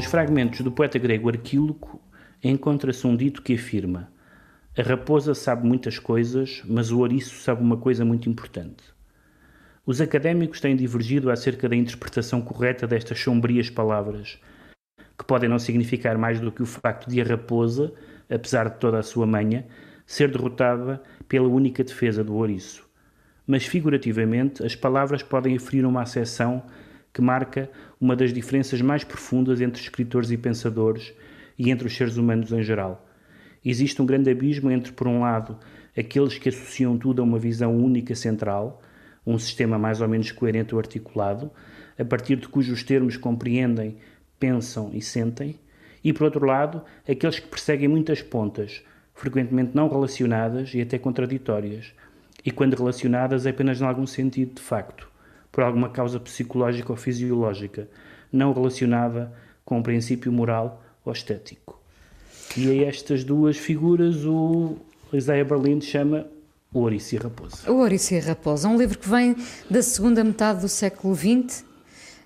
Nos fragmentos do poeta grego Arquíloco encontra-se um dito que afirma: A raposa sabe muitas coisas, mas o ouriço sabe uma coisa muito importante. Os académicos têm divergido acerca da interpretação correta destas sombrias palavras, que podem não significar mais do que o facto de a raposa, apesar de toda a sua manha, ser derrotada pela única defesa do ouriço. Mas figurativamente, as palavras podem aferir uma acessão que marca uma das diferenças mais profundas entre escritores e pensadores e entre os seres humanos em geral. Existe um grande abismo entre, por um lado, aqueles que associam tudo a uma visão única central, um sistema mais ou menos coerente ou articulado, a partir de cujos termos compreendem, pensam e sentem, e, por outro lado, aqueles que perseguem muitas pontas, frequentemente não relacionadas e até contraditórias, e quando relacionadas apenas em algum sentido de facto, por alguma causa psicológica ou fisiológica, não relacionada com um princípio moral ou estético. E a estas duas figuras o Isaiah Berlin chama o Ouriço e a Raposa. O Ouriço e a Raposa, um livro que vem da segunda metade do século XX, uh,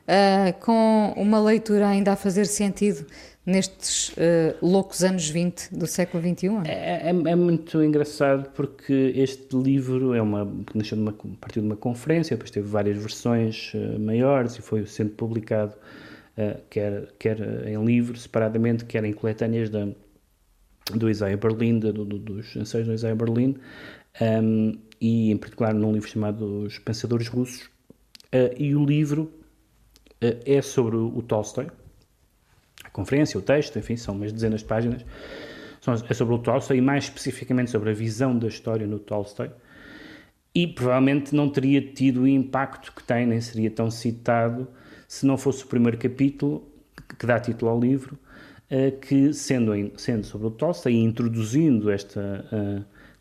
ah, com uma leitura ainda a fazer sentido nestes uh, loucos anos 20 do século XXI? É, é, é, muito engraçado porque este livro é uma, nasceu uma, partiu de uma conferência, depois teve várias versões uh, maiores e foi sendo publicado uh, quer, quer em livro separadamente, quer em coletâneas da, do Isaiah Berlin, do, do, dos ensaios do Isaiah Berlin, um, e em particular num livro chamado Os Pensadores Russos. E o livro é sobre o Tolstói. Conferência, o texto, enfim, são umas dezenas de páginas. É sobre o Tolstói e mais especificamente sobre a visão da história no Tolstói. E provavelmente não teria tido o impacto que tem, nem seria tão citado, se não fosse o primeiro capítulo que dá título ao livro, uh, que, sendo, sendo sobre o Tolstói e introduzindo esta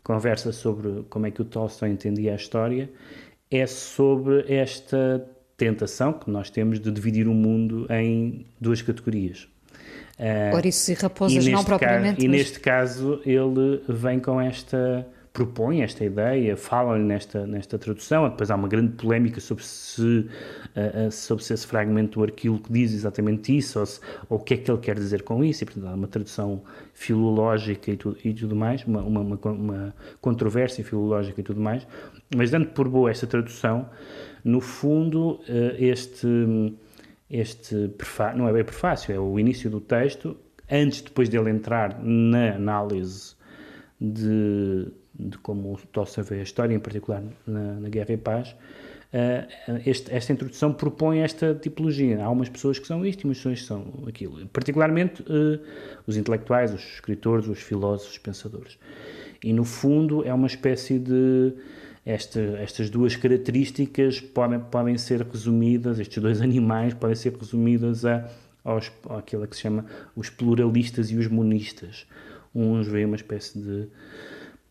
conversa sobre como é que o Tolstói entendia a história é sobre esta tentação que nós temos de dividir o mundo em duas categorias. Uh, Ouriços e raposas e não propriamente. Caso, e neste caso ele vem com esta propõe esta ideia, falam-lhe nesta, nesta tradução, depois há uma grande polémica sobre se, uh, sobre se esse fragmento do arquílogo diz exatamente isso, ou, se, ou, o que é que ele quer dizer com isso, e portanto há uma tradução filológica e tudo, e tudo mais, uma, uma, uma, uma controvérsia filológica e tudo mais, mas dando por boa esta tradução, no fundo uh, este, este prefácio, não é bem prefácio, é o início do texto, antes depois dele entrar na análise de de como o Tolstói vê a história, em particular na, na Guerra e Paz, uh, este, esta introdução propõe esta tipologia. Há umas pessoas que são isto e umas pessoas que são aquilo. Particularmente uh, os intelectuais, os escritores, os filósofos, os pensadores. E, no fundo, é uma espécie de... Esta, estas duas características podem, podem ser resumidas, estes dois animais podem ser resumidas a, aos, àquilo que se chama os pluralistas e os monistas. Uns veem uma espécie de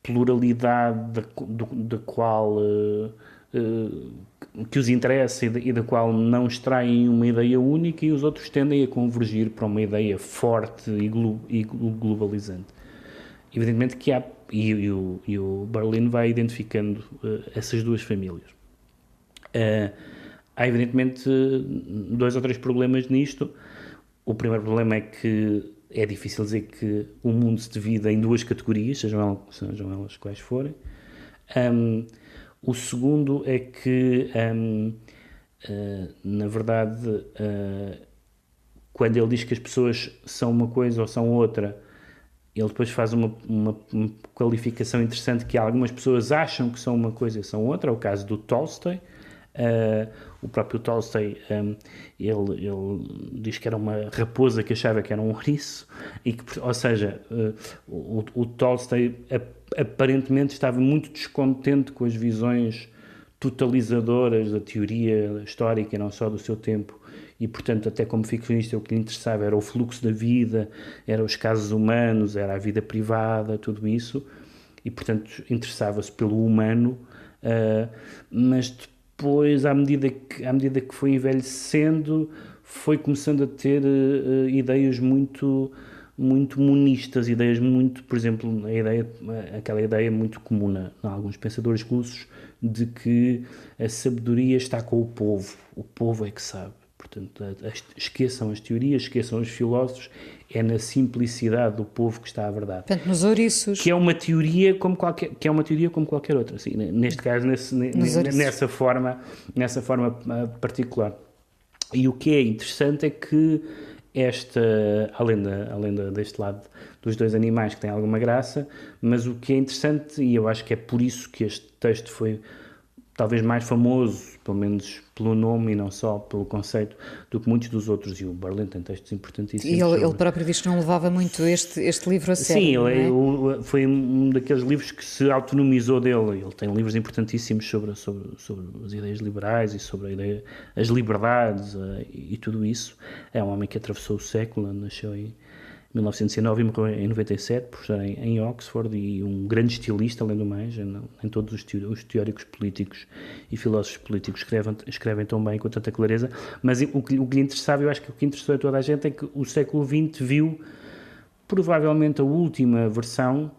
pluralidade da, do, da qual uh, uh, que os interessa e da, e da, qual não extraem uma ideia única e os outros tendem a convergir para uma ideia forte e, glo, e globalizante. Evidentemente que há, e, e, o, e o Berlin vai identificando uh, essas duas famílias. há evidentemente dois ou três problemas nisto. O primeiro problema é que é difícil dizer que o mundo se divida em duas categorias, sejam, sejam elas quais forem. Um, o segundo é que, um, uh, ah, na verdade, uh, quando ele diz que as pessoas são uma coisa ou são outra, ele depois faz uma, uma, uma qualificação interessante que algumas pessoas acham que são uma coisa e são outra, é o caso do Tolstói. Uh, o próprio Tolstói, um, ele, ele diz que era uma raposa que achava que era um ouriço, e que, ou seja, uh, o, o Tolstói aparentemente estava muito descontente com as visões totalizadoras da teoria histórica e não só do seu tempo e portanto até como ficcionista o que lhe interessava era o fluxo da vida, eram os casos humanos, era a vida privada, tudo isso e portanto interessava-se pelo humano, uh, mas depois, à medida que, à medida que foi envelhecendo, foi começando a ter uh, ideias muito muito monistas, ideias muito, por exemplo, a ideia, aquela ideia muito comum a alguns pensadores russos de que a sabedoria está com o povo, o povo é que sabe. Portanto, esqueçam as teorias, esqueçam os filósofos, é na simplicidade do povo que está a verdade. Portanto, nos ouriços. Que é uma teoria como qualquer, que é uma teoria como qualquer outra, assim, neste caso, nesse, nessa forma, nessa forma ah, particular. E o que é interessante é que esta, além, da, além da, deste lado dos dois animais que tem alguma graça, mas o que é interessante, e eu acho que é por isso que este texto foi talvez mais famoso, pelo menos pelo nome e não só pelo conceito, do que muitos dos outros. E o Berlin tem textos importantíssimos. E ele, sobre... ele próprio diz que não levava muito este, este livro a sério. Sim, ele, é? foi um daqueles livros que se autonomizou dele. Ele tem livros importantíssimos sobre, sobre, sobre as ideias liberais e sobre ideia, as liberdades uh, e tudo isso. É um homem que atravessou o século, nasceu em 1909 e morreu em 97 por em, em, Oxford e um grande estilista, além do mais, em, todos os, os, teóricos políticos e filósofos políticos escrevem, escrevem tão bem com tanta clareza, mas o que, o que lhe interessava, eu acho que o que interessou a toda a gente é que o século XX viu provavelmente a última versão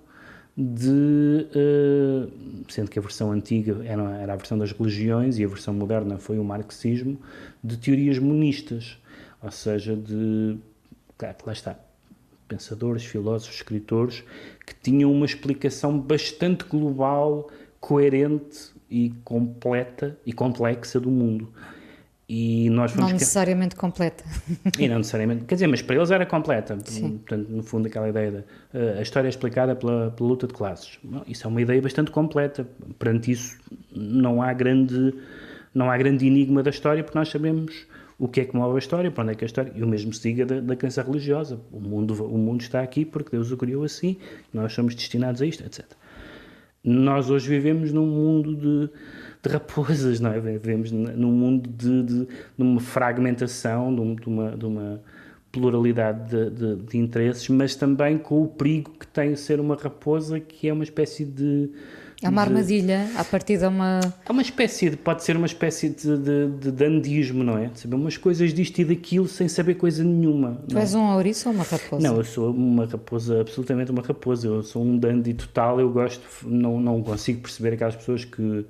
de, uh, sendo que a versão antiga era, era a versão das religiões e a versão moderna foi o marxismo, de teorias monistas, ou seja, de, claro, lá está, pensadores, filósofos, escritores, que tinham uma explicação bastante global, coerente e completa e complexa do mundo. E nós não necessariamente completa. E não necessariamente, quer dizer, mas para eles era completa. Sim. Portanto, no fundo, aquela ideia da uh, a história é explicada pela, pela luta de classes. Isso é uma ideia bastante completa. Perante isso, não há grande, não há grande enigma da história, porque nós sabemos o que é que move a história, para onde é que a história. E o mesmo se diga da, da crença religiosa. O mundo, o mundo está aqui porque Deus o criou assim, nós somos destinados a isto, etc. Nós hoje vivemos num mundo de, de raposas, não é? Vivemos num mundo de, de, de uma fragmentação, de, uma, de uma pluralidade de, de, de, interesses, mas também com o perigo que tem ser uma raposa, que é uma espécie de é uma armadilha, a partir de uma. É uma espécie de. Pode ser uma espécie de, de, de dandismo, não é? De saber umas coisas disto e daquilo sem saber coisa nenhuma. Tu és é? um ouriço ou uma raposa? Não, eu sou uma raposa, absolutamente uma raposa. Eu sou um dandy total. Eu gosto. Não, não consigo perceber aquelas pessoas que,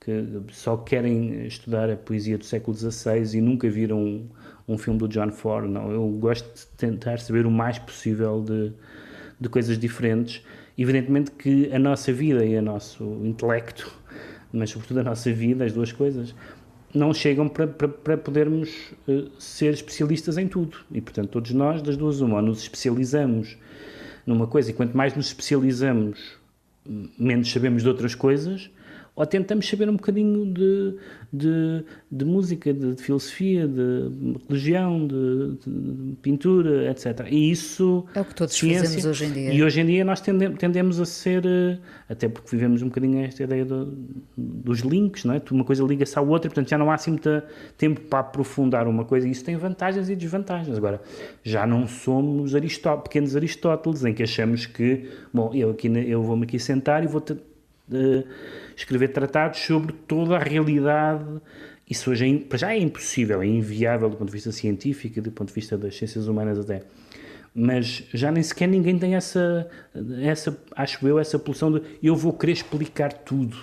que só querem estudar a poesia do século XVI e nunca viram um, um filme do John Ford. Não, eu gosto de tentar saber o mais possível de, de coisas diferentes Evidentemente que a nossa vida e o nosso intelecto, mas sobretudo a nossa vida, as duas coisas, não chegam para, para, para podermos uh, ser especialistas em tudo. E, portanto, todos nós, das duas uma, ou nos especializamos numa coisa, e quanto mais nos especializamos, menos sabemos de outras coisas, ou tentamos saber um bocadinho de, de, de música, de, de, filosofia, de religião, de, pintura, etc. E isso. É o que todos ciência, fazemos hoje em dia. E hoje em dia nós tendemos, tendemos a ser. Eh, até porque vivemos um bocadinho esta ideia do, dos links, não é? Uma coisa liga-se à outra, portanto já não há assim muito tempo para aprofundar uma coisa. E isso tem vantagens e desvantagens. Agora, já não somos Aristó pequenos Aristóteles, em que achamos que, bom, eu, aqui, eu vou-me aqui sentar e vou. Uh, escrever tratados sobre toda a realidade. Isso hoje é, já é impossível, é inviável do ponto de vista científico e do ponto de vista das ciências humanas até. Mas já nem sequer ninguém tem essa, essa acho eu, essa pulsão de eu vou querer explicar tudo.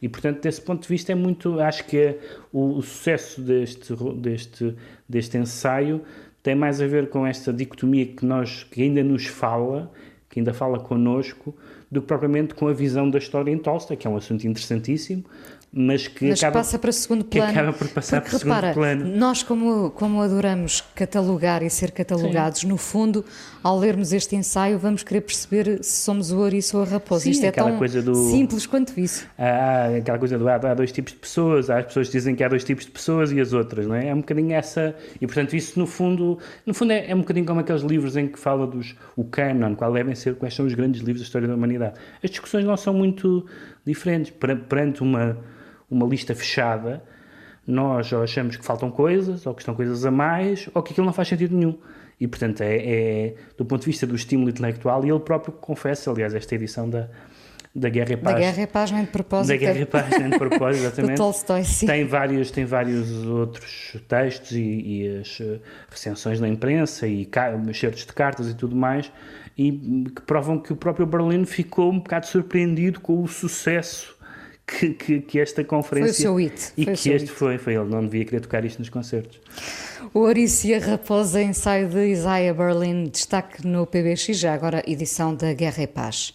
E, portanto, desse ponto de vista é muito, acho que é o, o sucesso deste, deste, deste ensaio tem mais a ver com esta dicotomia que nós, que ainda nos fala, que ainda fala connosco, do que propriamente com a visão da história em Tolstói, que é um assunto interessantíssimo, mas que mas acaba, passa para segundo plano. Que acaba por passar porque, para repara, segundo plano. Nós, como, como adoramos catalogar e ser catalogados, Sim. no fundo, ao lermos este ensaio, vamos querer perceber se somos o ouriço ou a raposa. Sim, Isto é tão do, simples quanto isso. Há aquela coisa do há, há dois tipos de pessoas, há as pessoas que dizem que há dois tipos de pessoas e as outras, não é? É um bocadinho essa. E portanto, isso no fundo, no fundo é, é um bocadinho como aqueles livros em que fala dos. o canon, qual devem ser, quais são os grandes livros da história da humanidade. As discussões não são muito diferentes. Perante uma uma lista fechada, nós ou achamos que faltam coisas, ou que estão coisas a mais, ou que aquilo não faz sentido nenhum. E, portanto, é, é do ponto de vista do estímulo intelectual, e ele próprio confessa, aliás, esta edição da, da Guerra e Paz. Da Guerra e Paz, nem de propósito. Da Guerra e Paz, nem de propósito, exatamente. Tolstói, sim. Tem vários, tem vários outros textos e, e as uh, recensões na imprensa e certos de cartas e tudo mais, e que provam que o próprio Berlim ficou um bocado surpreendido com o sucesso que, que, que esta conferência. Foi o seu hit. E foi que este foi, foi. Ele não devia querer tocar isto nos concertos. O Ouriço e a Raposa, ensaio de Isaiah Berlin, destaque no PBX, já agora edição da Guerra e Paz.